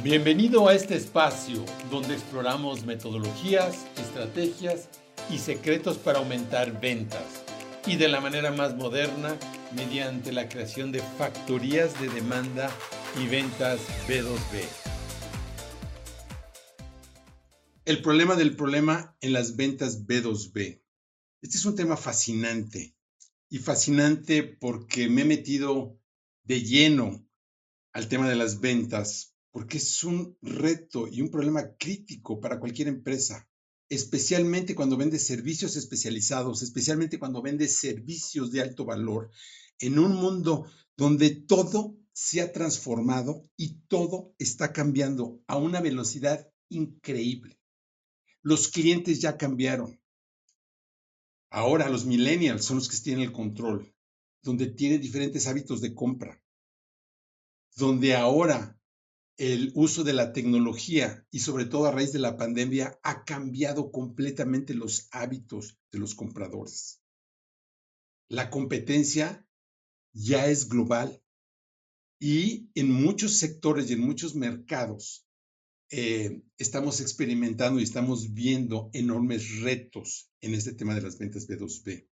Bienvenido a este espacio donde exploramos metodologías, estrategias y secretos para aumentar ventas y de la manera más moderna mediante la creación de factorías de demanda y ventas B2B. El problema del problema en las ventas B2B. Este es un tema fascinante y fascinante porque me he metido de lleno al tema de las ventas porque es un reto y un problema crítico para cualquier empresa, especialmente cuando vende servicios especializados, especialmente cuando vende servicios de alto valor, en un mundo donde todo se ha transformado y todo está cambiando a una velocidad increíble. Los clientes ya cambiaron. Ahora los millennials son los que tienen el control, donde tienen diferentes hábitos de compra, donde ahora el uso de la tecnología y sobre todo a raíz de la pandemia ha cambiado completamente los hábitos de los compradores. La competencia ya es global y en muchos sectores y en muchos mercados eh, estamos experimentando y estamos viendo enormes retos en este tema de las ventas B2B.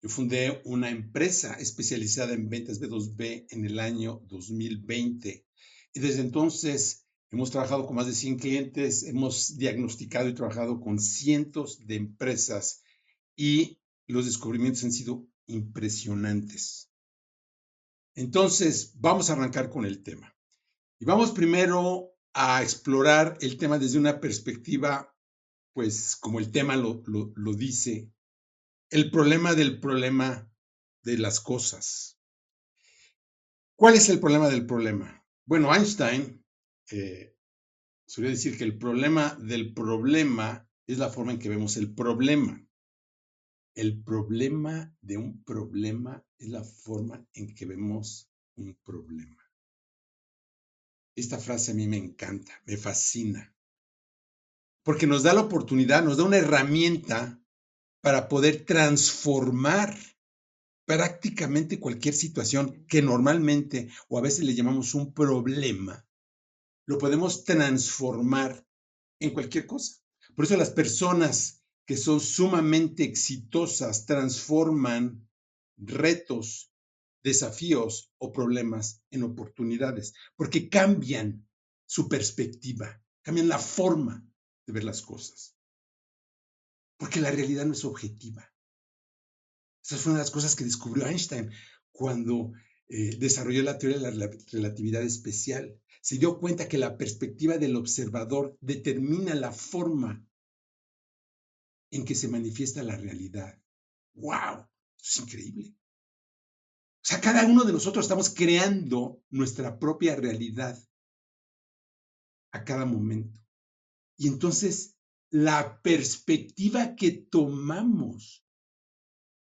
Yo fundé una empresa especializada en ventas B2B en el año 2020 y desde entonces hemos trabajado con más de 100 clientes, hemos diagnosticado y trabajado con cientos de empresas y los descubrimientos han sido impresionantes. Entonces, vamos a arrancar con el tema. Y vamos primero a explorar el tema desde una perspectiva, pues como el tema lo, lo dice, el problema del problema de las cosas. ¿Cuál es el problema del problema? Bueno, Einstein eh, solía decir que el problema del problema es la forma en que vemos el problema. El problema de un problema es la forma en que vemos un problema. Esta frase a mí me encanta, me fascina, porque nos da la oportunidad, nos da una herramienta para poder transformar prácticamente cualquier situación que normalmente o a veces le llamamos un problema, lo podemos transformar en cualquier cosa. Por eso las personas que son sumamente exitosas transforman retos, desafíos o problemas en oportunidades, porque cambian su perspectiva, cambian la forma de ver las cosas. Porque la realidad no es objetiva. Esa fue una de las cosas que descubrió Einstein cuando eh, desarrolló la teoría de la relatividad especial. Se dio cuenta que la perspectiva del observador determina la forma en que se manifiesta la realidad. ¡Wow! es increíble. O sea, cada uno de nosotros estamos creando nuestra propia realidad a cada momento. Y entonces, la perspectiva que tomamos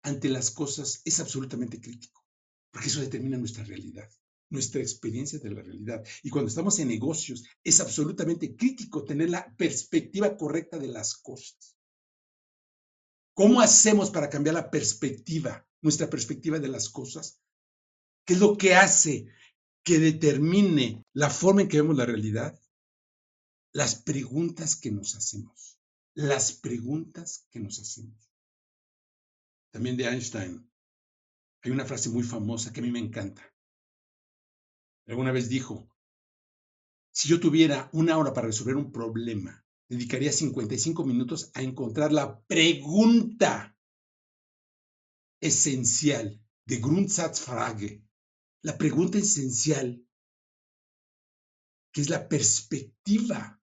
ante las cosas es absolutamente crítico, porque eso determina nuestra realidad, nuestra experiencia de la realidad. Y cuando estamos en negocios, es absolutamente crítico tener la perspectiva correcta de las cosas. ¿Cómo hacemos para cambiar la perspectiva, nuestra perspectiva de las cosas? ¿Qué es lo que hace que determine la forma en que vemos la realidad? Las preguntas que nos hacemos. Las preguntas que nos hacemos también de Einstein, hay una frase muy famosa que a mí me encanta. Alguna vez dijo, si yo tuviera una hora para resolver un problema, dedicaría 55 minutos a encontrar la pregunta esencial de Grundsatzfrage, la pregunta esencial, que es la perspectiva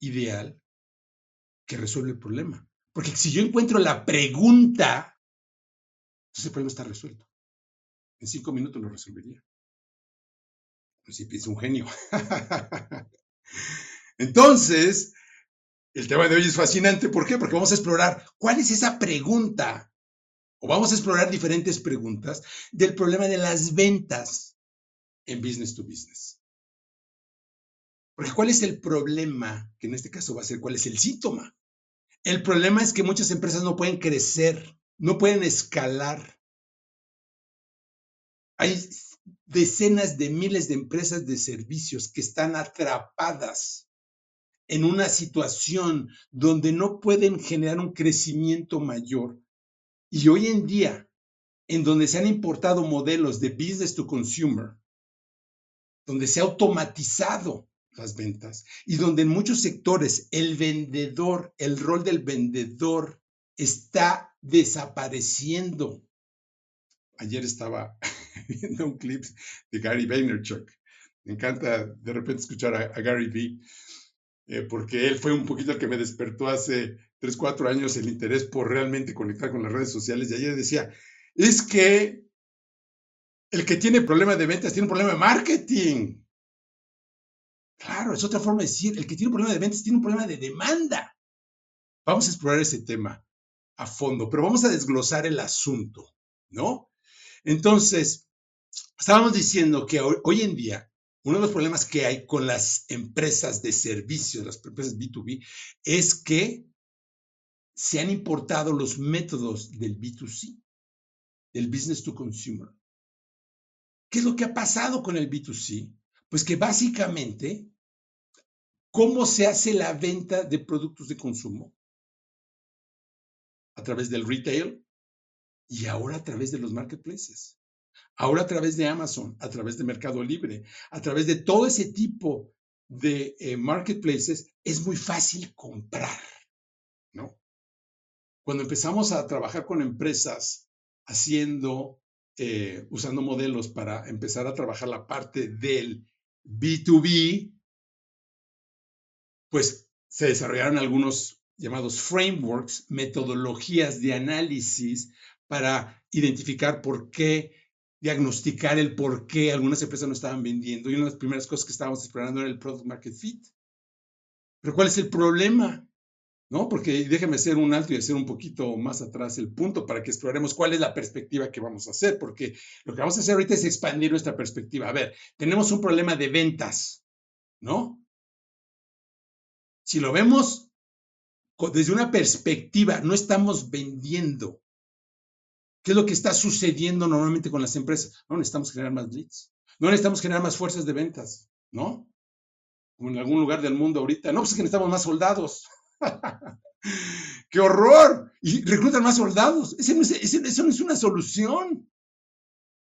ideal que resuelve el problema. Porque si yo encuentro la pregunta, ese problema está resuelto. En cinco minutos lo resolvería. Si es un genio. Entonces, el tema de hoy es fascinante. ¿Por qué? Porque vamos a explorar cuál es esa pregunta. O vamos a explorar diferentes preguntas del problema de las ventas en business to business. Porque ¿cuál es el problema? Que en este caso va a ser cuál es el síntoma. El problema es que muchas empresas no pueden crecer, no pueden escalar. Hay decenas de miles de empresas de servicios que están atrapadas en una situación donde no pueden generar un crecimiento mayor. Y hoy en día, en donde se han importado modelos de business to consumer, donde se ha automatizado las ventas y donde en muchos sectores el vendedor, el rol del vendedor está desapareciendo. Ayer estaba viendo un clip de Gary Vaynerchuk. Me encanta de repente escuchar a, Gary Vee, eh, porque él fue un poquito el que me despertó hace 3, 4 años el interés por realmente conectar con las redes sociales. Y ayer decía, es que el que tiene problema de ventas tiene un problema de marketing. Claro, es otra forma de decir, el que tiene un problema de ventas tiene un problema de demanda. Vamos a explorar ese tema a fondo, pero vamos a desglosar el asunto, ¿no? Entonces, estábamos diciendo que hoy, en día uno de los problemas que hay con las empresas de servicios, las empresas B2B, es que se han importado los métodos del B2C, del business to consumer. ¿Qué es lo que ha pasado con el B2C? Pues que básicamente, ¿cómo se hace la venta de productos de consumo? A través del retail y ahora a través de los marketplaces. Ahora a través de Amazon, a través de Mercado Libre, a través de todo ese tipo de eh, marketplaces, es muy fácil comprar, ¿no? Cuando empezamos a trabajar con empresas haciendo, eh, usando modelos para empezar a trabajar la parte del B2B, pues se desarrollaron algunos llamados frameworks, metodologías de análisis para identificar por qué, diagnosticar el por qué algunas empresas no estaban vendiendo. Y una de las primeras cosas que estábamos explorando era el product market fit. Pero ¿cuál es el problema? ¿No? Porque déjeme hacer un alto y hacer un poquito más atrás el punto para que exploremos cuál es la perspectiva que vamos a hacer, porque lo que vamos a hacer ahorita es expandir nuestra perspectiva. A ver, tenemos un problema de ventas, ¿no? Si lo vemos desde una perspectiva, no estamos vendiendo. ¿Qué es lo que está sucediendo normalmente con las empresas? No necesitamos generar más leads. No necesitamos generar más fuerzas de ventas, ¿no? Como en algún lugar del mundo ahorita. No, pues es que necesitamos más soldados. ¡Qué horror! Y reclutan más soldados. Eso no es una solución.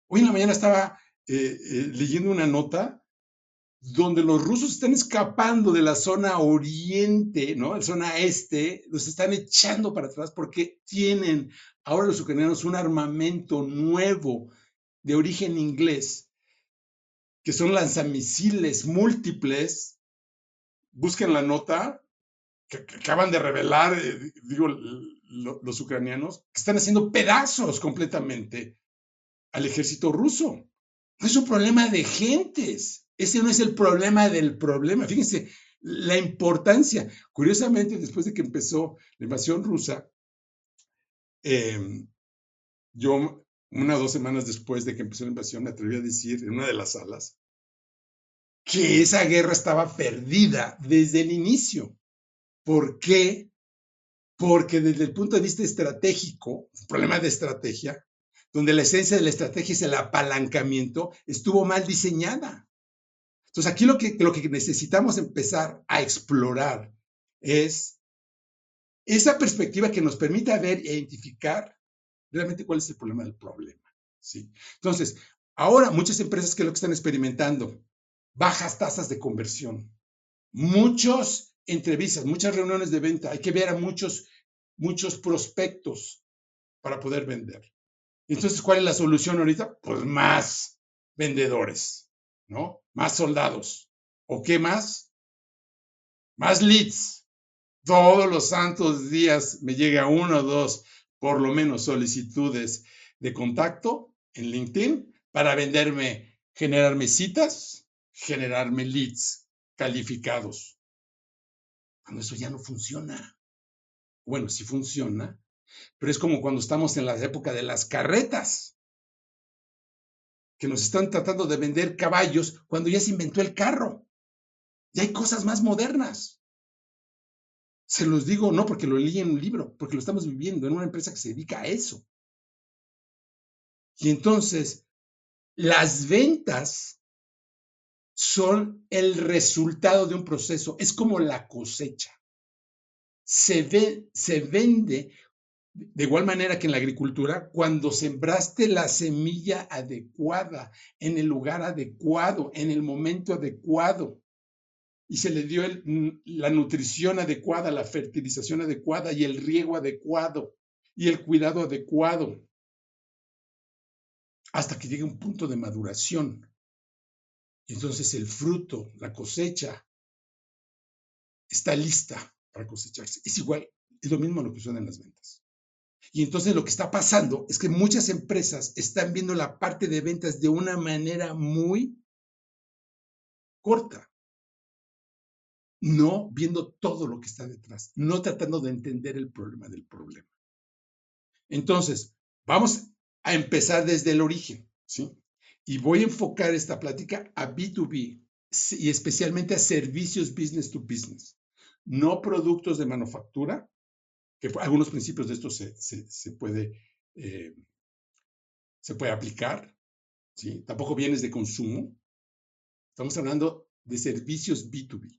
Hoy en la mañana estaba eh, eh, leyendo una nota donde los rusos están escapando de la zona oriente, ¿no? La zona este, los están echando para atrás porque tienen ahora los ucranianos un armamento nuevo de origen inglés, que son lanzamisiles múltiples. Busquen la nota que, acaban de revelar, eh, digo, los ucranianos, que están haciendo pedazos completamente al ejército ruso. No es un problema de gentes, ese no es el problema del problema. Fíjense la importancia. Curiosamente, después de que empezó la invasión rusa, em, yo, una o dos semanas después de que empezó la invasión, me atreví a decir en una de las salas que esa guerra estaba perdida desde el inicio. ¿Por qué? Porque desde el punto de vista estratégico, un problema de estrategia, donde la esencia de la estrategia es el apalancamiento, estuvo mal diseñada. Entonces, aquí lo que, lo que necesitamos empezar a explorar es esa perspectiva que nos permita ver e identificar realmente cuál es el problema del problema. ¿sí? Entonces, ahora muchas empresas que lo que están experimentando, bajas tasas de conversión, muchos entrevistas, muchas reuniones de venta, hay que ver a muchos, muchos prospectos para poder vender. Entonces, ¿cuál es la solución ahorita? Pues más vendedores. ¿no? Más soldados. ¿O qué más? Más leads. Todos los santos días me llega uno o dos, por lo menos, solicitudes de contacto en LinkedIn para venderme, generarme citas, generarme leads calificados. Cuando eso ya no funciona. Bueno, sí funciona, pero es como cuando estamos en la época de las carretas que nos están tratando de vender caballos cuando ya se inventó el carro. Ya hay cosas más modernas. Se los digo no porque lo leí en un libro, porque lo estamos viviendo en una empresa que se dedica a eso. Y entonces, Las ventas son el resultado de un proceso, es como la cosecha. Se, ve, se vende de igual manera que en la agricultura, cuando sembraste la semilla adecuada, en el lugar adecuado, en el momento adecuado, y se le dio la nutrición adecuada, la fertilización adecuada y el riego adecuado y el cuidado adecuado, hasta que llegue un punto de maduración. Entonces el fruto, la cosecha, está lista para cosecharse. Es igual, es lo mismo lo que sucede en las ventas. Y entonces lo que está pasando es que muchas empresas están viendo la parte de ventas de una manera muy corta, no viendo todo lo que está detrás, no tratando de entender el problema del problema. Entonces, vamos a empezar desde el origen, ¿sí? Y voy a enfocar esta plática a B2B y especialmente a servicios business to business, no productos de manufactura, que algunos principios de esto se, puede, eh, se puede aplicar, ¿sí? Tampoco bienes de consumo. Estamos hablando de servicios B2B,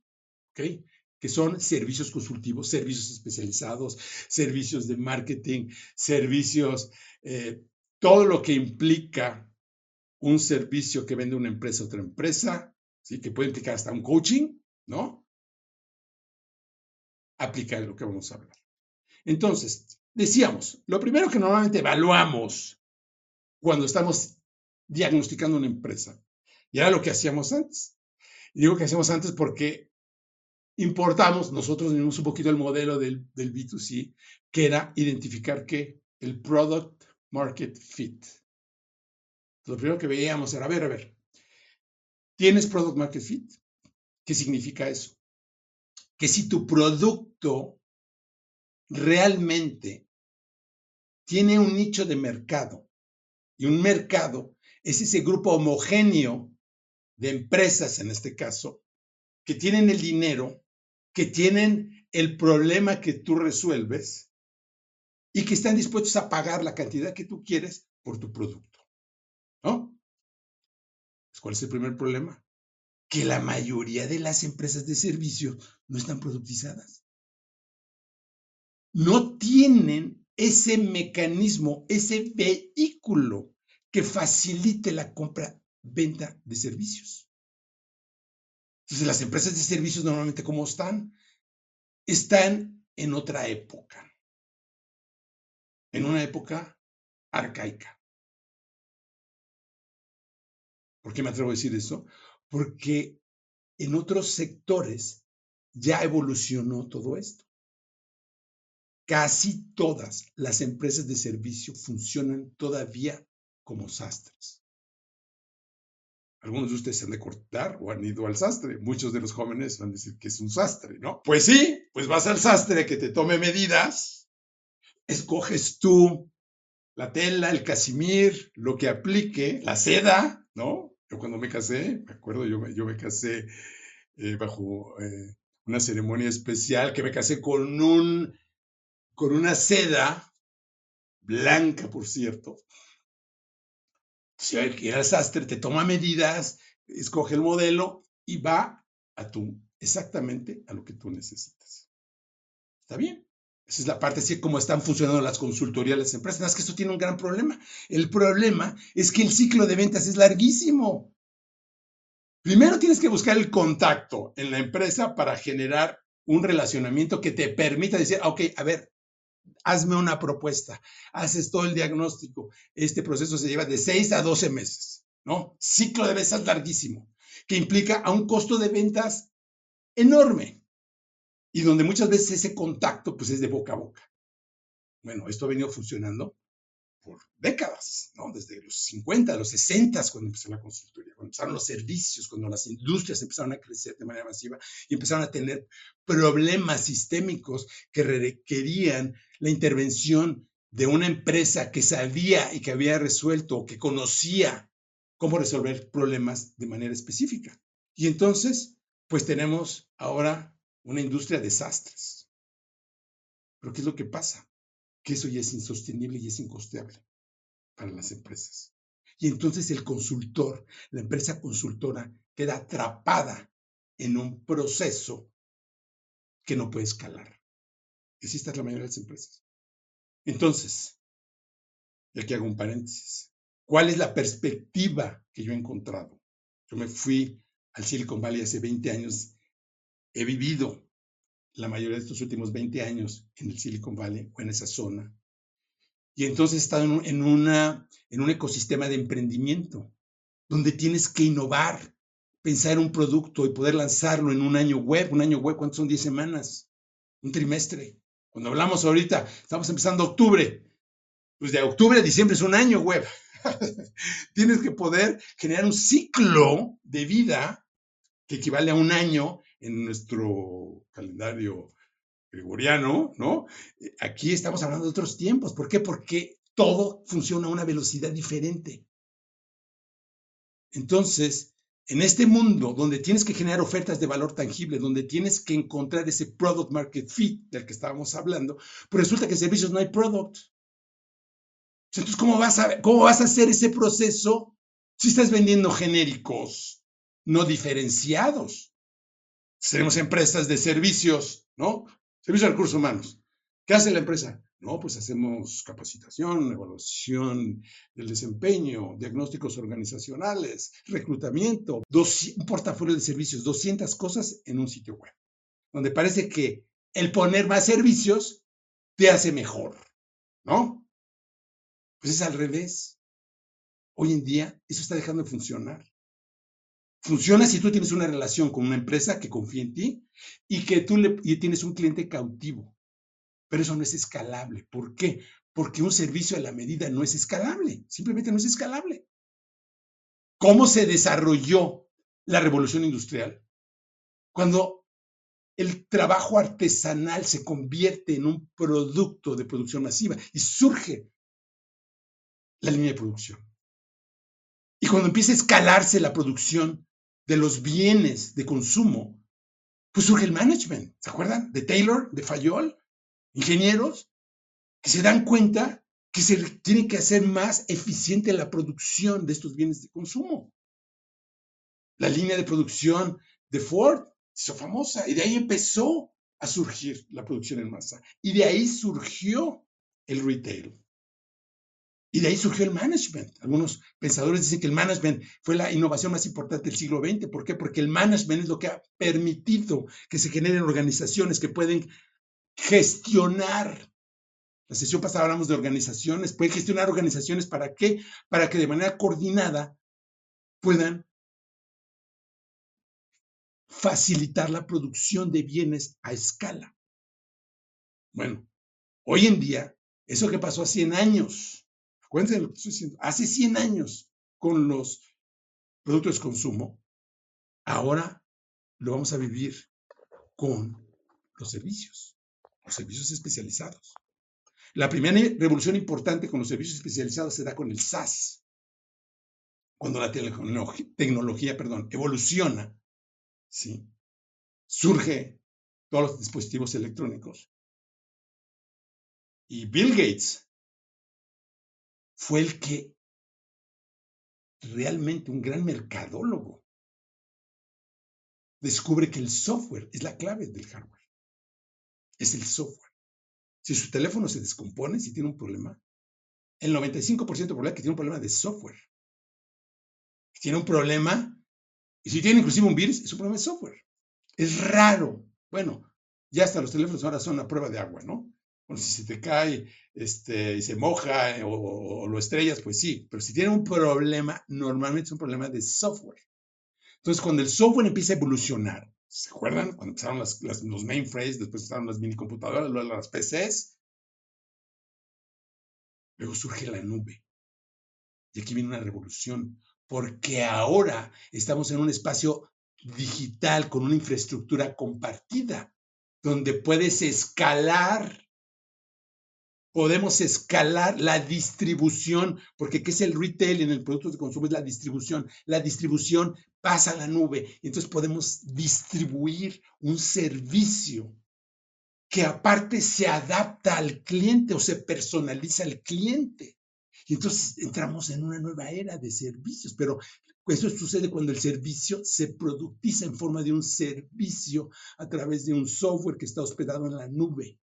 ¿ok? Que son servicios consultivos, servicios especializados, servicios de marketing, servicios, eh, todo lo que implica un servicio que vende una empresa a otra empresa, ¿sí? que puede implicar hasta un coaching, ¿no? Aplica lo que vamos a hablar. Entonces, decíamos, lo primero que normalmente evaluamos cuando estamos diagnosticando una empresa, y era lo que hacíamos antes. Y digo que hacíamos antes porque importamos nosotros mismos un poquito el modelo del, del B2C, que era identificar que el product market fit. Lo primero que veíamos era, a ver, a ver, ¿tienes product market fit? ¿Qué significa eso? Que si tu producto realmente tiene un nicho de mercado. Y un mercado es ese grupo homogéneo de empresas, en este caso, que tienen el dinero, que tienen el problema que tú resuelves y que están dispuestos a pagar la cantidad que tú quieres por tu producto. ¿No? Pues, ¿Cuál es el primer problema? Que la mayoría de las empresas de servicio no están productizadas no tienen ese mecanismo, ese vehículo que facilite la compra-venta de servicios. Entonces, las empresas de servicios normalmente, ¿cómo están? Están en otra época, en una época arcaica. ¿Por qué me atrevo a decir eso? Porque en otros sectores ya evolucionó todo esto. Casi todas las empresas de servicio funcionan todavía como sastres. Algunos de ustedes se han de cortar o han ido al sastre. Muchos de los jóvenes van a decir que es un sastre, ¿no? Pues sí, pues vas al sastre que te tome medidas, escoges tú la tela, el casimir, lo que aplique, la seda, ¿no? Yo cuando me casé, me acuerdo, yo, yo me casé eh, bajo eh, una ceremonia especial, que me casé con un con una seda blanca, por cierto. Si al sastre, te toma medidas, escoge el modelo y va a tu, exactamente a lo que tú necesitas. ¿Está bien? Esa es la parte así como están funcionando las consultorías, las empresas. Nada más que esto tiene un gran problema. El problema es que el ciclo de ventas es larguísimo. Primero tienes que buscar el contacto en la empresa para generar un relacionamiento que te permita decir, ok, a ver, hazme una propuesta, haces todo el diagnóstico. Este proceso se lleva de 6 a 12 meses, ¿no? Ciclo de ventas larguísimo, que implica a un costo de ventas enorme y donde muchas veces ese contacto pues es de boca a boca. Bueno, esto ha venido funcionando por décadas, ¿no? Desde los 50, los 60, cuando empezó la consultoría, cuando empezaron los servicios, cuando las industrias empezaron a crecer de manera masiva y empezaron a tener problemas sistémicos que requerían la intervención de una empresa que sabía y que había resuelto o que conocía cómo resolver problemas de manera específica. Y entonces, pues tenemos ahora una industria de desastres. Pero ¿qué es lo que pasa? que eso ya es insostenible y es incosteable para las empresas. Y entonces el consultor, la empresa consultora, queda atrapada en un proceso que no puede escalar. Así está la mayoría de las empresas. Entonces, y aquí hago un paréntesis. ¿Cuál es la perspectiva que yo he encontrado? Yo me fui al Silicon Valley hace 20 años. He vivido la mayoría de estos últimos 20 años en el Silicon Valley o en esa zona. Y entonces he estado en, un ecosistema de emprendimiento, donde tienes que innovar, pensar en un producto y poder lanzarlo en un año web. Un año web, ¿cuántos son 10 semanas? Un trimestre. Cuando hablamos ahorita, estamos empezando octubre. Pues de octubre a diciembre es un año web. tienes que poder generar un ciclo de vida que equivale a un año en nuestro calendario gregoriano, ¿no? Eh, aquí estamos hablando de otros tiempos. ¿Por qué? Porque todo funciona a una velocidad diferente. Entonces, en este mundo donde tienes que generar ofertas de valor tangible, donde tienes que encontrar ese product market fit del que estábamos hablando, pues resulta que en servicios no hay product. Entonces, ¿cómo vas a, cómo vas a hacer ese proceso si estás vendiendo genéricos no diferenciados? Tenemos empresas de servicios, ¿no? Servicio de recursos humanos. ¿Qué hace la empresa? No, pues hacemos capacitación, evaluación del desempeño, diagnósticos organizacionales, reclutamiento, un portafolio de servicios, 200 cosas en un sitio web, donde parece que el poner más servicios te hace mejor, ¿no? Pues es al revés. Hoy en día eso está dejando de funcionar. Funciona si tú tienes una relación con una empresa que confía en ti y que tú le, tienes un cliente cautivo. Pero eso no es escalable. ¿Por qué? Porque un servicio a la medida no es escalable. Simplemente no es escalable. ¿Cómo se desarrolló la revolución industrial? Cuando el trabajo artesanal se convierte en un producto de producción masiva y surge la línea de producción. Y cuando empieza a escalarse la producción, de los bienes de consumo, pues surge el management. ¿Se acuerdan? De Taylor, de Fayol, ingenieros que se dan cuenta que se tiene que hacer más eficiente la producción de estos bienes de consumo. La línea de producción de Ford hizo famosa y de ahí empezó a surgir la producción en masa. Y de ahí surgió el retail. Y de ahí surgió el management. Algunos pensadores dicen que el management fue la innovación más importante del siglo XX. ¿Por qué? Porque el management es lo que ha permitido que se generen organizaciones que pueden gestionar. La sesión pasada hablamos de organizaciones. Pueden gestionar organizaciones para qué? Para que de manera coordinada puedan facilitar la producción de bienes a escala. Bueno, hoy en día, eso que pasó hace 100 años, Acuérdense de lo que estoy diciendo. Hace 100 años con los productos de consumo, ahora lo vamos a vivir con los servicios, los servicios especializados. La primera revolución importante con los servicios especializados se da con el SaaS, cuando la tecnología, perdón, evoluciona, ¿sí? surge todos los dispositivos electrónicos. Y Bill Gates fue el que realmente un gran mercadólogo descubre que el software es la clave del hardware. Es el software. Si su teléfono se descompone, si tiene un problema, el 95% de probabilidad que tiene un problema de software. Si tiene un problema, y si tiene inclusive un virus, es un problema de software. Es raro. Bueno, ya hasta los teléfonos ahora son a prueba de agua, ¿no? Si se te cae este, y se moja eh, o, lo estrellas, pues sí, pero si tiene un problema, normalmente es un problema de software. Entonces, cuando el software empieza a evolucionar, ¿se acuerdan? Cuando empezaron los mainframes, después empezaron las minicomputadoras, luego las PCs, luego surge la nube. Y aquí viene una revolución, porque ahora estamos en un espacio digital con una infraestructura compartida, donde puedes escalar podemos escalar la distribución, porque ¿qué es el retail en el producto de consumo? Es la distribución. La distribución pasa a la nube. Entonces podemos distribuir un servicio que aparte se adapta al cliente o se personaliza al cliente. Y entonces entramos en una nueva era de servicios, pero eso sucede cuando el servicio se productiza en forma de un servicio a través de un software que está hospedado en la nube.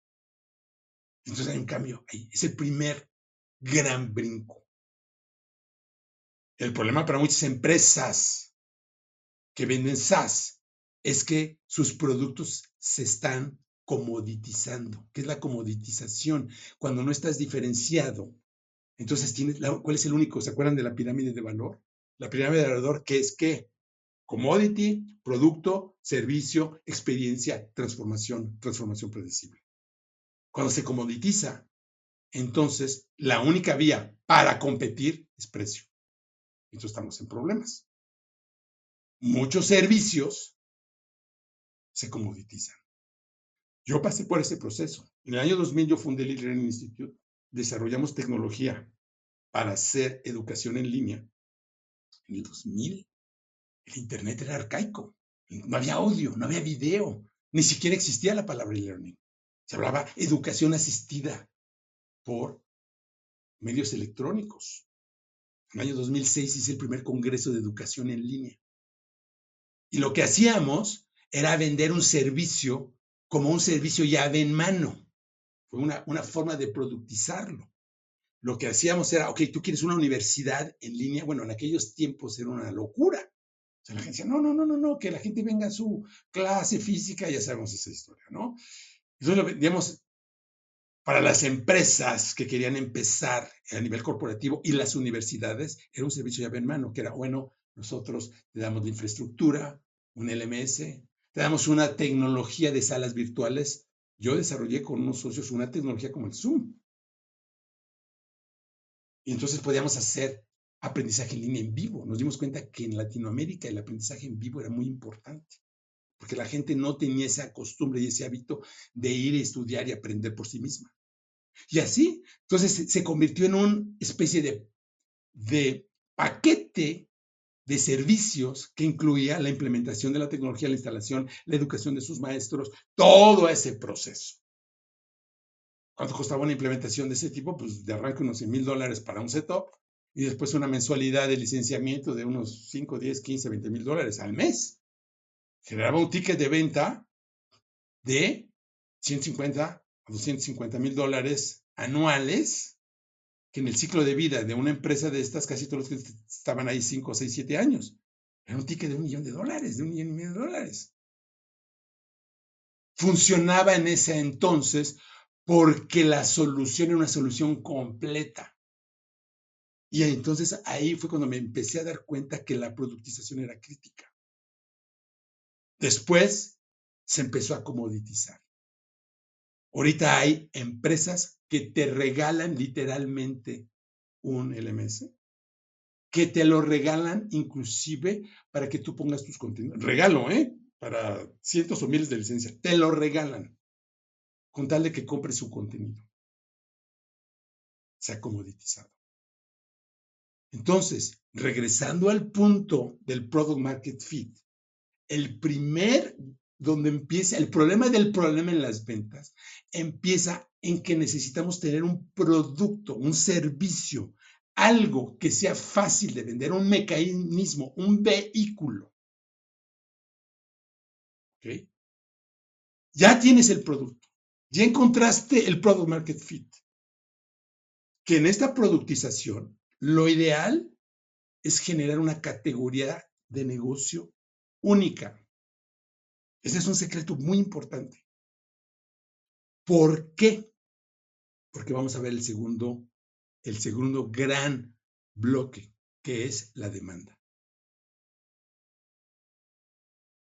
Entonces hay un cambio ahí. Es el primer gran brinco. El problema para muchas empresas que venden SaaS es que sus productos se están comoditizando. ¿Qué es la comoditización? Cuando no estás diferenciado. Entonces, tienes ¿cuál es el único? ¿Se acuerdan de la pirámide de valor? La pirámide de valor, ¿qué es qué? Commodity, producto, servicio, experiencia, transformación, transformación predecible. Cuando se comoditiza, entonces la única vía para competir es precio. Entonces estamos en problemas. Muchos servicios se comoditizan. Yo pasé por ese proceso. En el año 2000 yo fundé el Learning Institute. Desarrollamos tecnología para hacer educación en línea. En el 2000 el Internet era arcaico. No había audio, no había video. Ni siquiera existía la palabra learning. Se hablaba educación asistida por medios electrónicos. En el año 2006 hice el primer congreso de educación en línea. Y lo que hacíamos era vender un servicio como un servicio llave en mano. Fue una, una forma de productizarlo. Lo que hacíamos era, ok, tú quieres una universidad en línea. Bueno, en aquellos tiempos era una locura. O sea, la gente decía, no, no, no, no, no, que la gente venga a su clase física, ya sabemos esa historia, ¿no? Entonces, digamos, para las empresas que querían empezar a nivel corporativo y las universidades, era un servicio llave en mano, que era, bueno, nosotros te damos la infraestructura, un LMS, te damos una tecnología de salas virtuales. Yo desarrollé con unos socios una tecnología como el Zoom. Y entonces podíamos hacer aprendizaje en línea en vivo. Nos dimos cuenta que en Latinoamérica el aprendizaje en vivo era muy importante, porque la gente no tenía esa costumbre y ese hábito de ir a estudiar y aprender por sí misma. Y así, entonces se convirtió en una especie de, paquete de servicios que incluía la implementación de la tecnología, la instalación, la educación de sus maestros, todo ese proceso. ¿Cuánto costaba una implementación de ese tipo? Pues de arranque unos 100 mil dólares para un setup y después una mensualidad de licenciamiento de unos 5, 10, 15, 20 mil dólares al mes. Generaba un ticket de venta de 150 a 250 mil dólares anuales, que en el ciclo de vida de una empresa de estas, casi todos los que estaban ahí 5, 6, 7 años, era un ticket de un millón de dólares, de un millón y medio de dólares. Funcionaba en ese entonces porque la solución era una solución completa. Y entonces ahí fue cuando me empecé a dar cuenta que la productización era crítica. Después se empezó a comoditizar. Ahorita hay empresas que te regalan literalmente un LMS, que te lo regalan inclusive para que tú pongas tus contenidos. Regalo, ¿eh? Para cientos o miles de licencias. Te lo regalan con tal de que compres su contenido. Se ha comoditizado. Entonces, regresando al punto del product market fit, el primer donde empieza el problema del problema en las ventas, empieza en que necesitamos tener un producto, un servicio, algo que sea fácil de vender, un mecanismo, un vehículo. ¿Okay? Ya tienes el producto, ya encontraste el product market fit. Que en esta productización, lo ideal es generar una categoría de negocio única ese es un secreto muy importante. ¿Por qué? Porque vamos a ver el segundo, el segundo gran bloque, que es la demanda.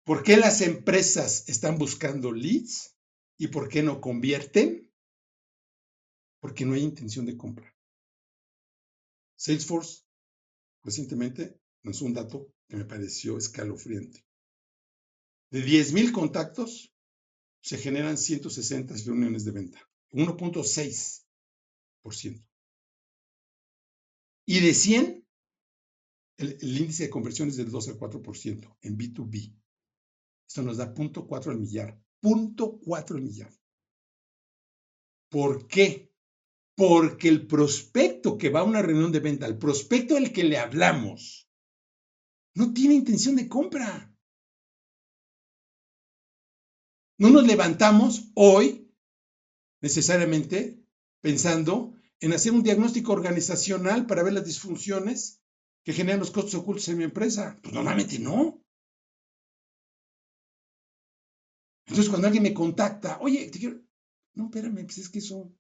¿Por qué las empresas están buscando leads y por qué no convierten? Porque no hay intención de compra. Salesforce recientemente nos un dato que me pareció escalofriante. De 10.000 contactos, se generan 160 reuniones de venta, 1.6%. Y de 100, el, índice de conversión es del 2 al 4% en B2B. Esto nos da 0.4 al millar. 0.4 al millar. ¿Por qué? Porque el prospecto que va a una reunión de venta, el prospecto al que le hablamos, no tiene intención de compra. No nos levantamos hoy necesariamente pensando en hacer un diagnóstico organizacional para ver las disfunciones que generan los costos ocultos en mi empresa. Pues normalmente no. Entonces cuando alguien me contacta, oye, te quiero... No, espérame, pues es que eso,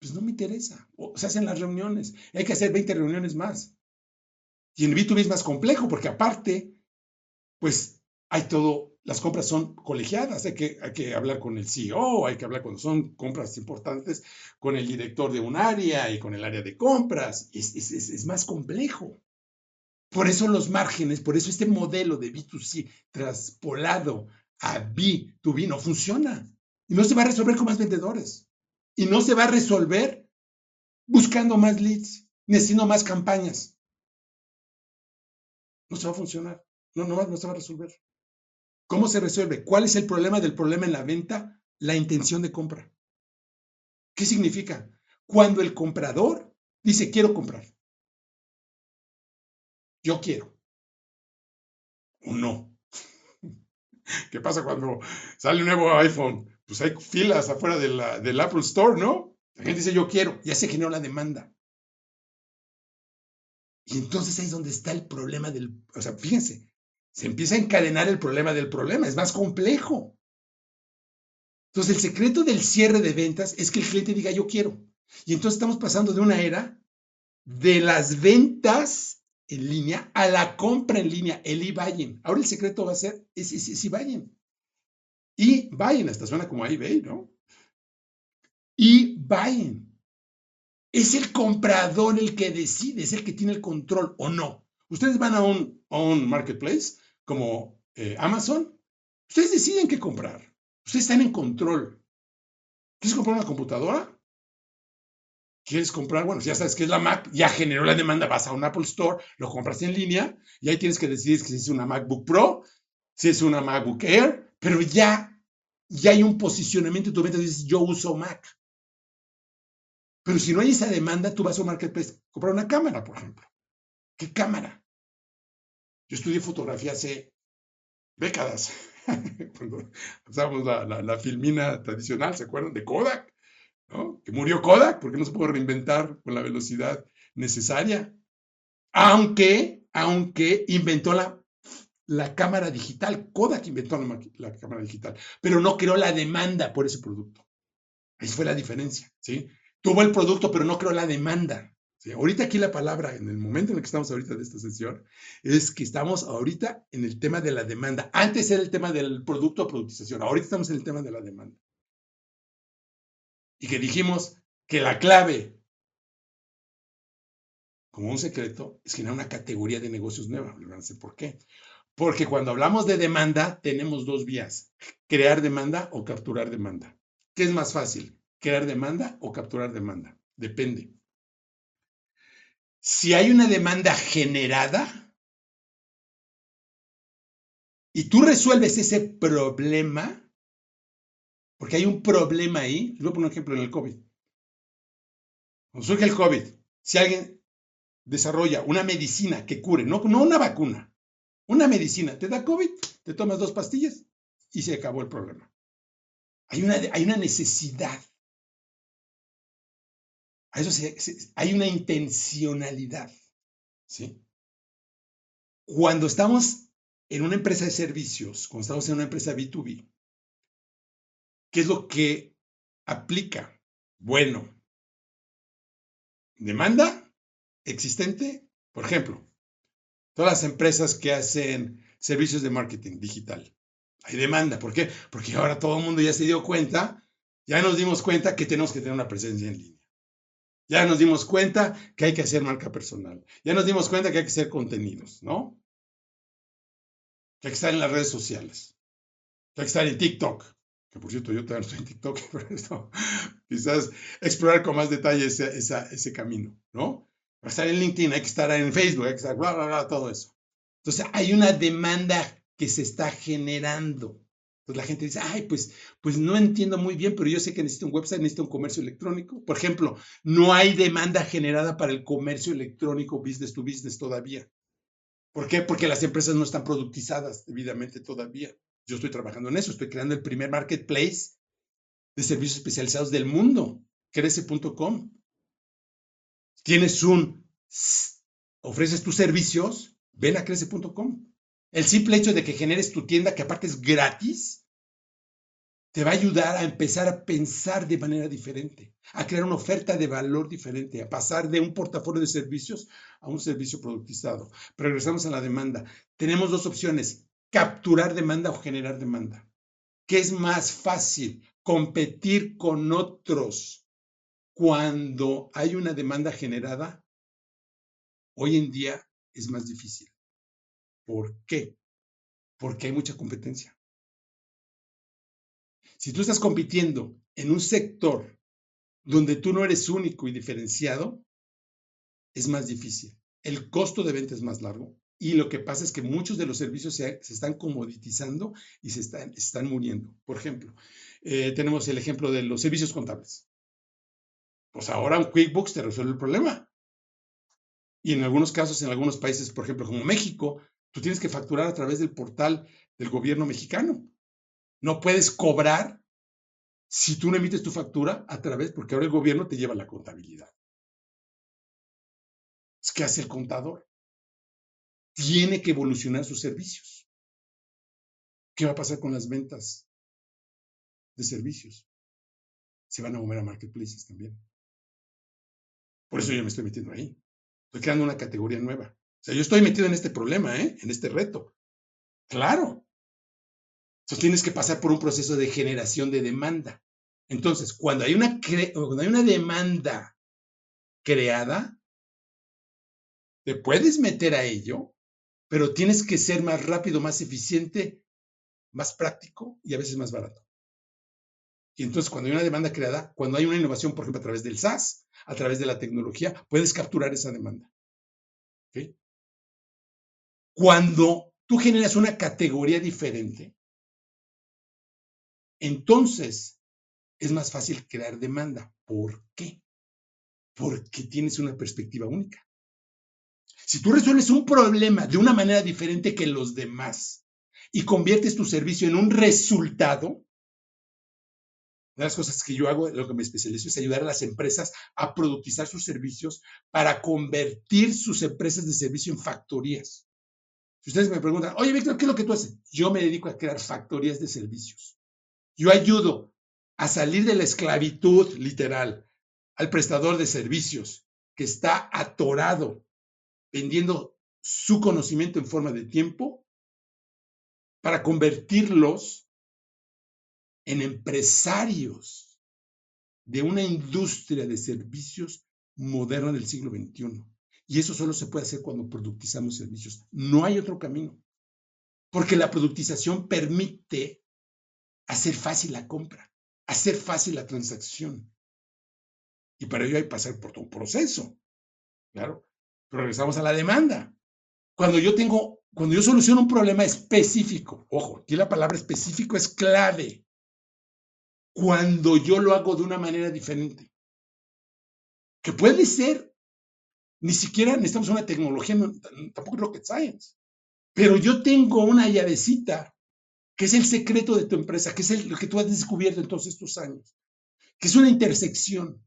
pues no me interesa. O se hacen las reuniones, hay que hacer 20 reuniones más. Y en B2B es más complejo porque aparte, pues hay todo, las compras son colegiadas, hay que, hay que hablar con el CEO, hay que hablar cuando son compras importantes con el director de un área y con el área de compras. Es, es, es más complejo. Por eso los márgenes, por eso este modelo de B2C traspolado a B2B no funciona. Y no se va a resolver con más vendedores. Y no se va a resolver buscando más leads, necesitando más campañas. No se va a funcionar. No, no, no se va a resolver. ¿Cómo se resuelve? ¿Cuál es el problema del problema en la venta? La intención de compra. ¿Qué significa? Cuando el comprador dice quiero comprar. Yo quiero. O no. ¿Qué pasa cuando sale un nuevo iPhone? Pues hay filas afuera del Apple Store, ¿no? La gente dice yo quiero. Ya se generó la demanda. Y entonces ahí es donde está el problema del, o sea, fíjense, se empieza a encadenar el problema del problema, es más complejo. Entonces el secreto del cierre de ventas es que el cliente diga yo quiero. Y entonces estamos pasando de una era de las ventas en línea a la compra en línea, el e-buying. Ahora el secreto va a ser ese e-buying. E-buying, hasta suena como eBay, ¿no? E-buying. Es el comprador el que decide, es el que tiene el control o no. Ustedes van a un, un marketplace como eh, Amazon, ustedes deciden qué comprar. Ustedes están en control. ¿Quieres comprar una computadora? ¿Quieres comprar? Bueno, ya sabes que es la Mac, ya generó la demanda, vas a un Apple Store, lo compras en línea y ahí tienes que decidir si es una MacBook Pro, si es una MacBook Air, pero ya, ya hay un posicionamiento en tu venta, dices, yo uso Mac. Pero si no hay esa demanda, tú vas a un marketplace a comprar una cámara, por ejemplo. ¿Qué cámara? Yo estudié fotografía hace décadas. Cuando usábamos la, filmina tradicional, ¿se acuerdan? De Kodak, ¿no? Que murió Kodak porque no se pudo reinventar con la velocidad necesaria. Aunque, aunque inventó la, cámara digital. Kodak inventó la, la cámara digital, pero no creó la demanda por ese producto. Ahí fue la diferencia, ¿sí? tuvo el producto, pero no creo la demanda. Ahorita aquí la palabra, en el momento en el que estamos ahorita de esta sesión, es que estamos ahorita en el tema de la demanda. Antes era el tema del producto o productización, ahorita estamos en el tema de la demanda. Y que dijimos que la clave, como un secreto, es generar una categoría de negocios nueva. No sé por qué. Porque cuando hablamos de demanda, tenemos dos vías, crear demanda o capturar demanda. ¿Qué es más fácil? crear demanda o capturar demanda. Depende. Si hay una demanda generada y tú resuelves ese problema, porque hay un problema ahí, les voy a poner un ejemplo en el COVID. Cuando surge el COVID, si alguien desarrolla una medicina que cure, no, no una vacuna, una medicina, te da COVID, te tomas dos pastillas y se acabó el problema. Hay una, hay una necesidad hay una intencionalidad. ¿sí? Cuando estamos en una empresa de servicios, cuando estamos en una empresa B2B, ¿qué es lo que aplica? Bueno, demanda existente, por ejemplo, todas las empresas que hacen servicios de marketing digital. Hay demanda, ¿por qué? Porque ahora todo el mundo ya se dio cuenta, ya nos dimos cuenta que tenemos que tener una presencia en línea. Ya nos dimos cuenta que hay que hacer marca personal. Ya nos dimos cuenta que hay que hacer contenidos, ¿no? Que hay que estar en las redes sociales. Que hay que estar en TikTok. Que por cierto, yo también estoy en TikTok, pero esto, quizás explorar con más detalle ese, ese camino, ¿no? Para estar en LinkedIn, hay que estar en Facebook, hay que estar, bla, bla, bla, todo eso. Entonces, hay una demanda que se está generando. Pues la gente dice, ay, pues, pues no entiendo muy bien, pero yo sé que necesito un website, necesito un comercio electrónico. Por ejemplo, no hay demanda generada para el comercio electrónico business to business todavía. ¿Por qué? Porque las empresas no están productizadas debidamente todavía. Yo estoy trabajando en eso, estoy creando el primer marketplace de servicios especializados del mundo, crece.com. Tienes un, ofreces tus servicios, ven a crece.com. El simple hecho de que generes tu tienda, que aparte es gratis, te va a ayudar a empezar a pensar de manera diferente, a crear una oferta de valor diferente, a pasar de un portafolio de servicios a un servicio productizado. Pero regresamos a la demanda. Tenemos dos opciones, capturar demanda o generar demanda. ¿Qué es más fácil? Competir con otros cuando hay una demanda generada. Hoy en día es más difícil. ¿Por qué? Porque hay mucha competencia. Si tú estás compitiendo en un sector donde tú no eres único y diferenciado, es más difícil. El costo de venta es más largo y lo que pasa es que muchos de los servicios se, están comoditizando y se están, están muriendo. Por ejemplo, eh, tenemos el ejemplo de los servicios contables. Pues ahora un QuickBooks te resuelve el problema. Y en algunos casos, en algunos países, por ejemplo, como México, Tú tienes que facturar a través del portal del gobierno mexicano. No puedes cobrar si tú no emites tu factura a través, porque ahora el gobierno te lleva la contabilidad. Es que hace el contador. Tiene que evolucionar sus servicios. ¿Qué va a pasar con las ventas de servicios? Se van a mover a marketplaces también. Por eso yo me estoy metiendo ahí. Estoy creando una categoría nueva. O sea, yo estoy metido en este problema, ¿eh? en este reto. Claro. Entonces tienes que pasar por un proceso de generación de demanda. Entonces, cuando hay una, cuando hay una demanda creada, te puedes meter a ello, pero tienes que ser más rápido, más eficiente, más práctico y a veces más barato. Y entonces, cuando hay una demanda creada, cuando hay una innovación, por ejemplo, a través del SaaS, a través de la tecnología, puedes capturar esa demanda. ¿Okay? Cuando tú generas una categoría diferente, entonces es más fácil crear demanda. ¿Por qué? Porque tienes una perspectiva única. Si tú resuelves un problema de una manera diferente que los demás y conviertes tu servicio en un resultado, una de las cosas que yo hago, lo que me especializo es ayudar a las empresas a productizar sus servicios para convertir sus empresas de servicio en factorías. Si ustedes me preguntan, oye, Víctor, ¿qué es lo que tú haces? Yo me dedico a crear factorías de servicios. Yo ayudo a salir de la esclavitud literal al prestador de servicios que está atorado vendiendo su conocimiento en forma de tiempo para convertirlos en empresarios de una industria de servicios moderna del siglo XXI. Y eso solo se puede hacer cuando productizamos servicios. No hay otro camino. Porque la productización permite hacer fácil la compra, hacer fácil la transacción. Y para ello hay que pasar por todo un proceso. Claro. Pero regresamos a la demanda. Cuando yo tengo, cuando yo soluciono un problema específico, ojo, aquí la palabra específico es clave. Cuando yo lo hago de una manera diferente. Que puede ser ni siquiera necesitamos una tecnología, tampoco rocket science. Pero yo tengo una llavecita, que es el secreto de tu empresa, que es lo que tú has descubierto en todos estos años, que es una intersección.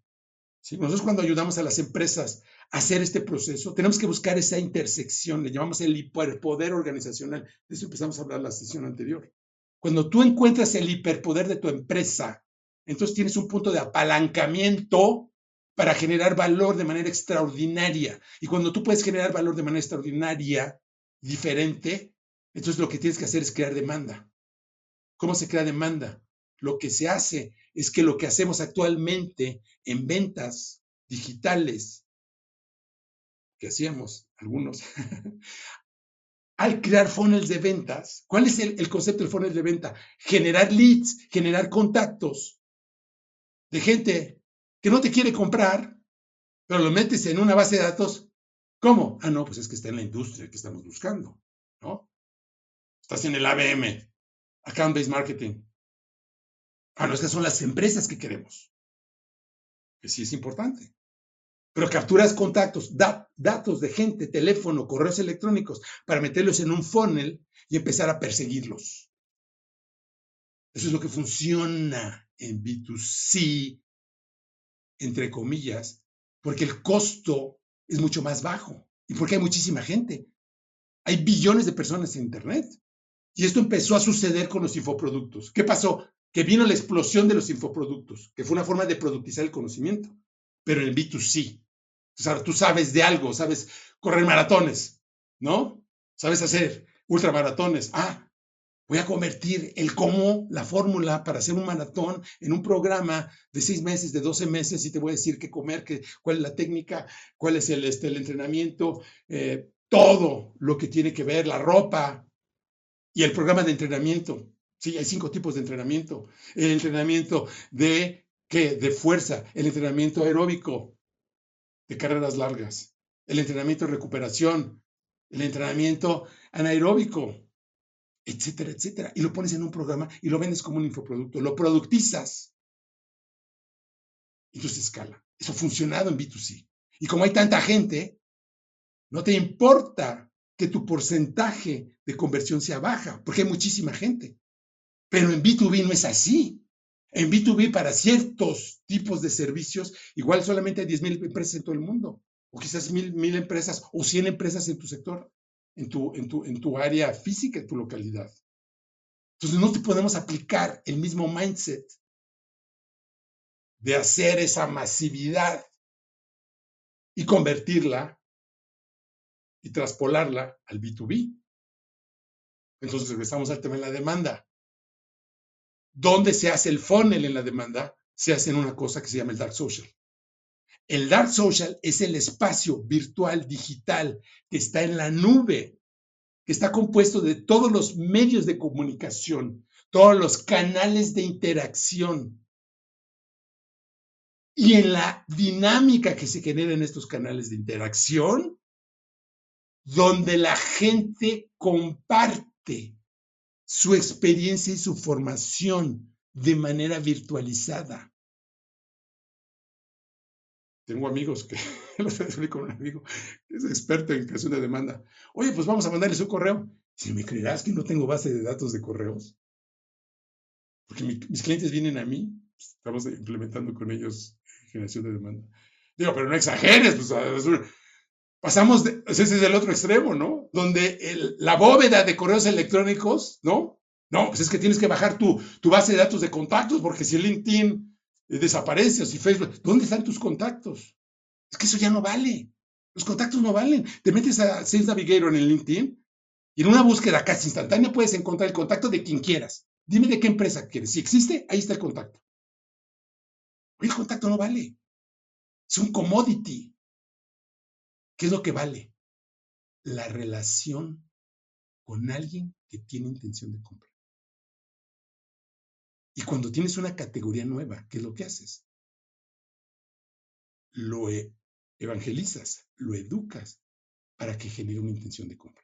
Nosotros cuando ayudamos a las empresas a hacer este proceso, tenemos que buscar esa intersección, le llamamos el hiperpoder organizacional. De eso empezamos a hablar en la sesión anterior. Cuando tú encuentras el hiperpoder de tu empresa, entonces tienes un punto de apalancamiento para generar valor de manera extraordinaria. Y cuando tú puedes generar valor de manera extraordinaria, diferente, entonces lo que tienes que hacer es crear demanda. ¿Cómo se crea demanda? Lo que se hace es que lo que hacemos actualmente en ventas digitales, que hacíamos algunos, al crear funnels de ventas, ¿cuál es el, el concepto del funnel de venta? Generar leads, generar contactos de gente que no te quiere comprar, pero lo metes en una base de datos. ¿Cómo? Ah, no, pues es que está en la industria que estamos buscando, ¿no? Estás en el ABM. Account-based marketing. Ah, no, es que son las empresas que queremos. Que sí es importante. Pero capturas contactos, datos de gente, teléfono, correos electrónicos, para meterlos en un funnel y empezar a perseguirlos. Eso es lo que funciona en B2C, entre comillas, porque el costo es mucho más bajo y porque hay muchísima gente. Hay billones de personas en Internet. Y esto empezó a suceder con los infoproductos. ¿Qué pasó? Que vino la explosión de los infoproductos, que fue una forma de productizar el conocimiento, pero en el B2C. O sea, tú sabes de algo, sabes correr maratones, ¿no? Sabes hacer ultramaratones. Ah, voy a convertir el cómo, la fórmula para hacer un maratón en un programa de seis meses, de doce meses, y te voy a decir qué comer, qué, cuál es la técnica, cuál es el, este, entrenamiento, eh, todo lo que tiene que ver, la ropa y el programa de entrenamiento. Sí, hay cinco tipos de entrenamiento. El entrenamiento de, ¿qué? De fuerza, el entrenamiento aeróbico, de carreras largas, el entrenamiento de recuperación, el entrenamiento anaeróbico, etcétera, etcétera. Y lo pones en un programa y lo vendes como un infoproducto, lo productizas. Entonces escala. Eso ha funcionado en B2C. Y como hay tanta gente, no te importa que tu porcentaje de conversión sea baja, porque hay muchísima gente. Pero en B2B no es así. En B2B, para ciertos tipos de servicios, igual solamente hay 10.000 empresas en todo el mundo, o quizás mil, mil empresas o 100 empresas en tu sector, en tu, en, tu, en tu área física, en tu localidad. Entonces, no te podemos aplicar el mismo mindset de hacer esa masividad y convertirla y traspolarla al B2B. Entonces regresamos al tema de la demanda. ¿Dónde se hace el funnel en la demanda? Se hace en una cosa que se llama el dark social. El dark social es el espacio virtual digital que está en la nube, que está compuesto de todos los medios de comunicación, todos los canales de interacción. Y en la dinámica que se genera en estos canales de interacción, donde la gente comparte su experiencia y su formación de manera virtualizada. Tengo amigos que, lo con un amigo que es experto en creación de demanda. Oye, pues vamos a mandarle su correo. Si me creerás que no tengo base de datos de correos, porque mis clientes vienen a mí, pues, estamos implementando con ellos generación de demanda. Digo, pero no exageres, pues pasamos, de, ese es el otro extremo, ¿no? Donde la bóveda de correos electrónicos, ¿no? No, pues es que tienes que bajar tu, tu base de datos de contactos, porque si LinkedIn desaparece o si Facebook, ¿dónde están tus contactos? Es que eso ya no vale. Los contactos no valen. Te metes a Sales Navigator en el LinkedIn y en una búsqueda casi instantánea puedes encontrar el contacto de quien quieras. Dime de qué empresa quieres. Si existe, ahí está el contacto. El contacto no vale. Es un commodity. ¿Qué es lo que vale? La relación con alguien que tiene intención de comprar. Y cuando tienes una categoría nueva, ¿qué es lo que haces? Lo e, evangelizas, lo educas para que genere una intención de compra.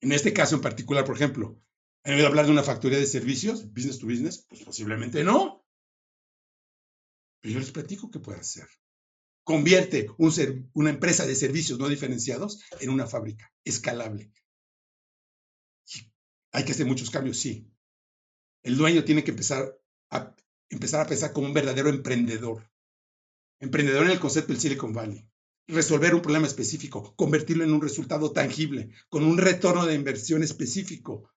En este caso en particular, por ejemplo, ¿han oído hablar de una factoría de servicios, business to business? Pues posiblemente no. Pero yo les platico qué puede hacer convierte una empresa de servicios no diferenciados en una fábrica escalable. hay que hacer muchos cambios, sí. El dueño tiene que empezar a, empezar a pensar como un verdadero emprendedor. Emprendedor en el concepto del Silicon Valley. Resolver un problema específico, convertirlo en un resultado tangible, con un retorno de inversión específico.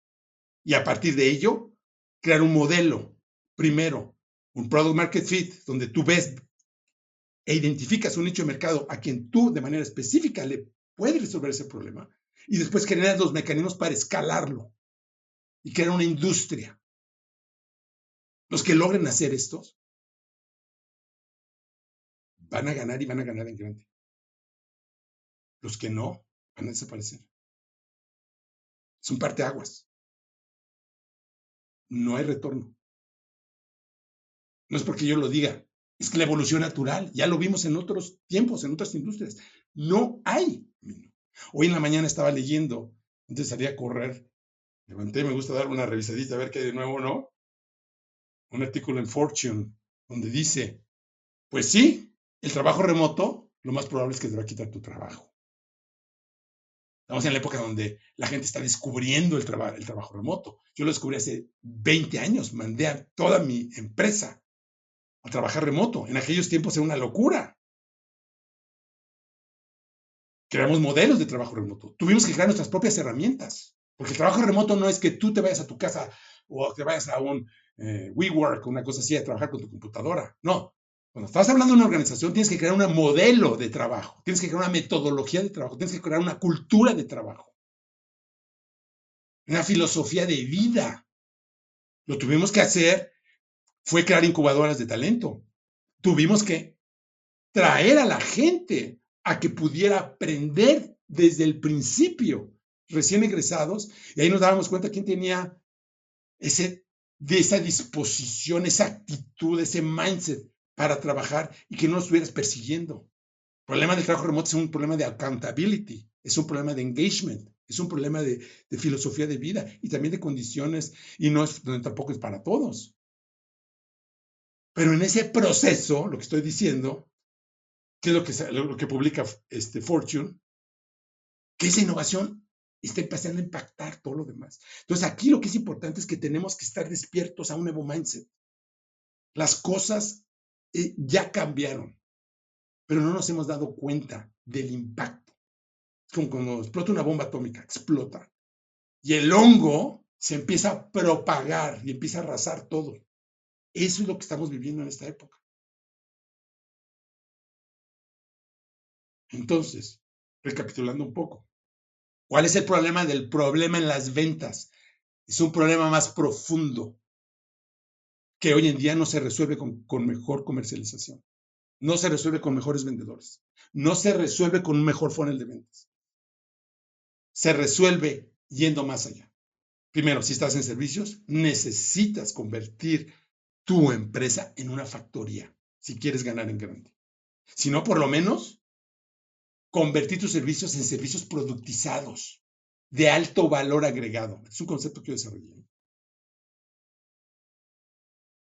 Y a partir de ello, crear un modelo. Primero, un product market fit, donde tú ves e identificas un nicho de mercado a quien tú de manera específica le puedes resolver ese problema y después generas los mecanismos para escalarlo y crear una industria. Los que logren hacer estos van a ganar y van a ganar en grande. Los que no van a desaparecer. Es un parteaguas. No hay retorno. No es porque yo lo diga, es que la evolución natural, ya lo vimos en otros tiempos, en otras industrias. No hay. Hoy en la mañana estaba leyendo, antes salía a correr, levanté, me gusta dar una revisadita a ver qué hay de nuevo, ¿no? Un artículo en Fortune donde dice, pues sí, el trabajo remoto, lo más probable es que te va a quitar tu trabajo. Estamos en la época donde la gente está descubriendo el, el trabajo remoto. Yo lo descubrí hace 20 años, mandé a toda mi empresa a trabajar remoto. En aquellos tiempos era una locura. Creamos modelos de trabajo remoto. Tuvimos que crear nuestras propias herramientas. Porque el trabajo remoto no es que tú te vayas a tu casa o te vayas a un eh, WeWork, una cosa así, a trabajar con tu computadora. No. Cuando estás hablando de una organización, tienes que crear un modelo de trabajo, tienes que crear una metodología de trabajo, tienes que crear una cultura de trabajo, una filosofía de vida. Lo tuvimos que hacer, fue crear incubadoras de talento. Tuvimos que traer a la gente a que pudiera aprender desde el principio recién egresados, y ahí nos dábamos cuenta quién tenía ese, de esa disposición, esa actitud, ese mindset para trabajar y que no nos estuvieras persiguiendo. El problema del trabajo remoto es un problema de accountability, es un problema de engagement, es un problema de, filosofía de vida y también de condiciones, y no es, tampoco es para todos. Pero en ese proceso, lo que estoy diciendo, que es lo que, lo que publica este Fortune, que esa innovación está empezando a impactar todo lo demás. Entonces, aquí lo que es importante es que tenemos que estar despiertos a un nuevo mindset. Las cosas eh, ya cambiaron, pero no nos hemos dado cuenta del impacto. Es como cuando explota una bomba atómica, explota. Y el hongo se empieza a propagar y empieza a arrasar todo. Eso es lo que estamos viviendo en esta época. Entonces, recapitulando un poco, ¿Cuál es el problema del problema en las ventas? Es un problema más profundo que hoy en día no se resuelve con, mejor comercialización, no se resuelve con mejores vendedores, no se resuelve con un mejor funnel de ventas. Se resuelve yendo más allá. Primero, si estás en servicios, necesitas convertir tu empresa en una factoría si quieres ganar en grande. Si no, por lo menos convertir tus servicios en servicios productizados de alto valor agregado. Es un concepto que yo desarrollé.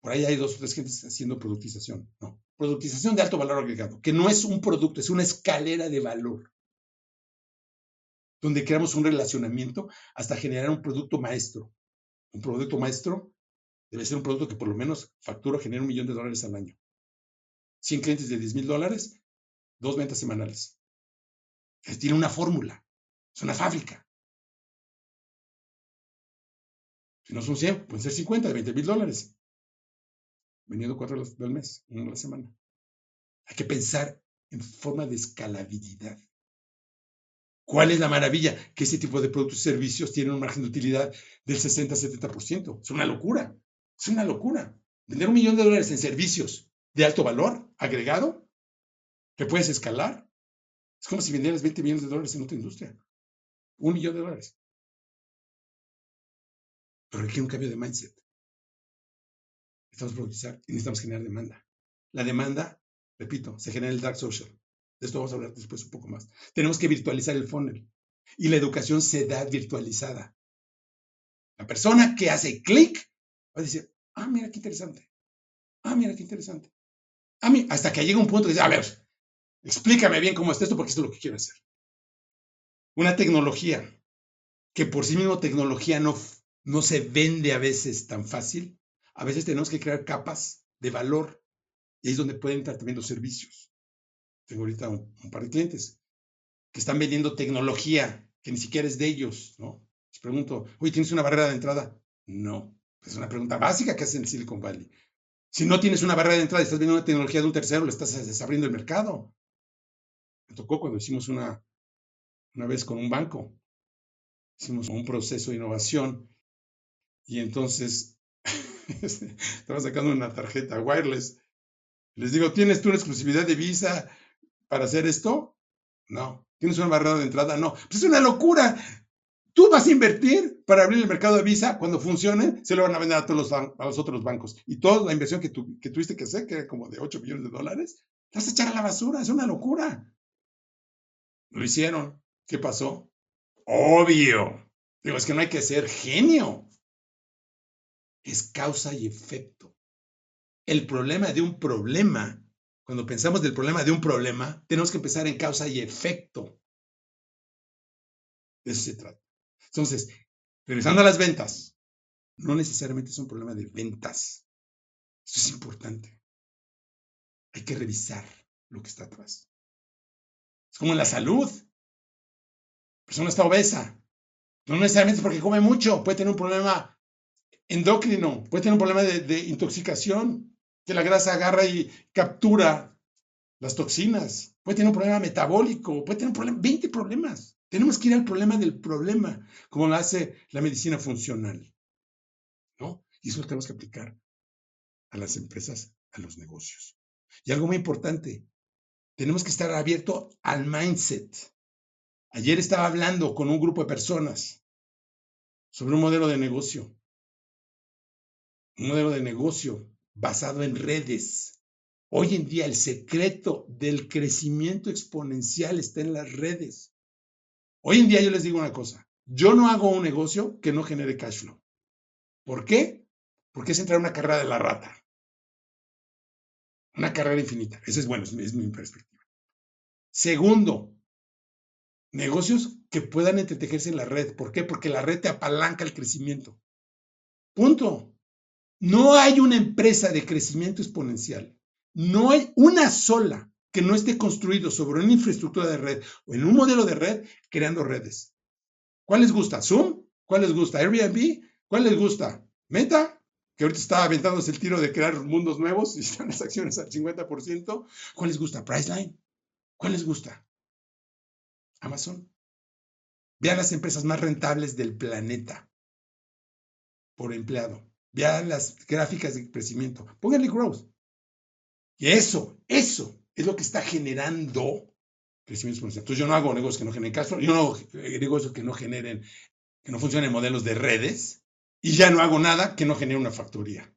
Por ahí hay dos o tres gentes haciendo productización. No, productización de alto valor agregado, que no es un producto, es una escalera de valor, donde creamos un relacionamiento hasta generar un producto maestro. Un producto maestro debe ser un producto que por lo menos factura genera un millón de dólares al año. 100 clientes de 10 mil dólares, dos ventas semanales tiene una fórmula, es una fábrica. Si no son 100, pueden ser 50, 20 mil dólares. Vendiendo cuatro del mes, una a la semana. Hay que pensar en forma de escalabilidad. ¿Cuál es la maravilla? Que ese tipo de productos y servicios tienen un margen de utilidad del 60-70%. Es una locura. Es una locura. Vender un millón de dólares en servicios de alto valor agregado que puedes escalar es como si vendieras 20 millones de dólares en otra industria. Un millón de dólares. Pero requiere un cambio de mindset. Necesitamos producir y necesitamos generar demanda. La demanda, repito, se genera en el dark social. De esto vamos a hablar después un poco más. Tenemos que virtualizar el funnel. Y la educación se da virtualizada. La persona que hace clic va a decir, ah, mira qué interesante. Ah, mira qué interesante. Ah, mira, hasta que llega un punto que dice, a ver, Explícame bien cómo está esto porque esto es lo que quiero hacer. Una tecnología que por sí mismo tecnología no, no se vende a veces tan fácil. A veces tenemos que crear capas de valor y ahí es donde pueden entrar también servicios. Tengo ahorita un, par de clientes que están vendiendo tecnología que ni siquiera es de ellos, ¿no? Les pregunto, oye, ¿tienes una barrera de entrada? No. Es una pregunta básica que hacen en Silicon Valley. Si no tienes una barrera de entrada y estás vendiendo una tecnología de un tercero, le estás desabriendo el mercado tocó cuando hicimos una, una vez con un banco. Hicimos un proceso de innovación y entonces estaba sacando una tarjeta wireless. Les digo, ¿tienes tú una exclusividad de visa para hacer esto? No. ¿Tienes una barrera de entrada? No. Pues es una locura. Tú vas a invertir para abrir el mercado de Visa, cuando funcione, se lo van a vender a todos los, a los otros bancos. Y toda la inversión que, que tuviste que hacer, que era como de 8 millones de dólares, la vas a echar a la basura. Es una locura. Lo hicieron. ¿Qué pasó? Obvio. Digo, es que no hay que ser genio. Es causa y efecto. El problema de un problema, cuando pensamos del problema de un problema, tenemos que empezar en causa y efecto. De eso se trata. Entonces, regresando a las ventas, no necesariamente es un problema de ventas. Eso es importante. Hay que revisar lo que está atrás. Es como en la salud. La persona está obesa. No necesariamente porque come mucho. Puede tener un problema endocrino. Puede tener un problema de, intoxicación. Que la grasa agarra y captura las toxinas. Puede tener un problema metabólico. Puede tener un problema, 20 problemas. Tenemos que ir al problema del problema, como lo hace la medicina funcional. ¿No? Y eso lo tenemos que aplicar a las empresas, a los negocios. Y algo muy importante, tenemos que estar abiertos al mindset. Ayer estaba hablando con un grupo de personas sobre un modelo de negocio. Un modelo de negocio basado en redes. Hoy en día el secreto del crecimiento exponencial está en las redes. Hoy en día yo les digo una cosa, yo no hago un negocio que no genere cash flow. ¿Por qué? Porque es entrar en una carrera de la rata. Una carrera infinita. Ese es bueno, es mi perspectiva. Segundo, negocios que puedan entretejerse en la red. ¿Por qué? Porque la red te apalanca el crecimiento. Punto. No hay una empresa de crecimiento exponencial. No hay una sola que no esté construido sobre una infraestructura de red o en un modelo de red creando redes. ¿Cuál les gusta? ¿Zoom? ¿Cuál les gusta? ¿Airbnb? ¿Cuál les gusta? ¿Meta? Que ahorita está aventándose el tiro de crear mundos nuevos y están las acciones al 50%. ¿Cuál les gusta? Priceline. ¿Cuál les gusta? Amazon. Vean las empresas más rentables del planeta por empleado. Vean las gráficas de crecimiento. Pónganle growth. Y eso, eso es lo que está generando crecimiento exponencial. Entonces yo no hago negocios que no generen cash yo no hago negocios que no generen, que no funcionen modelos de redes, y ya no hago nada que no genere una factoría.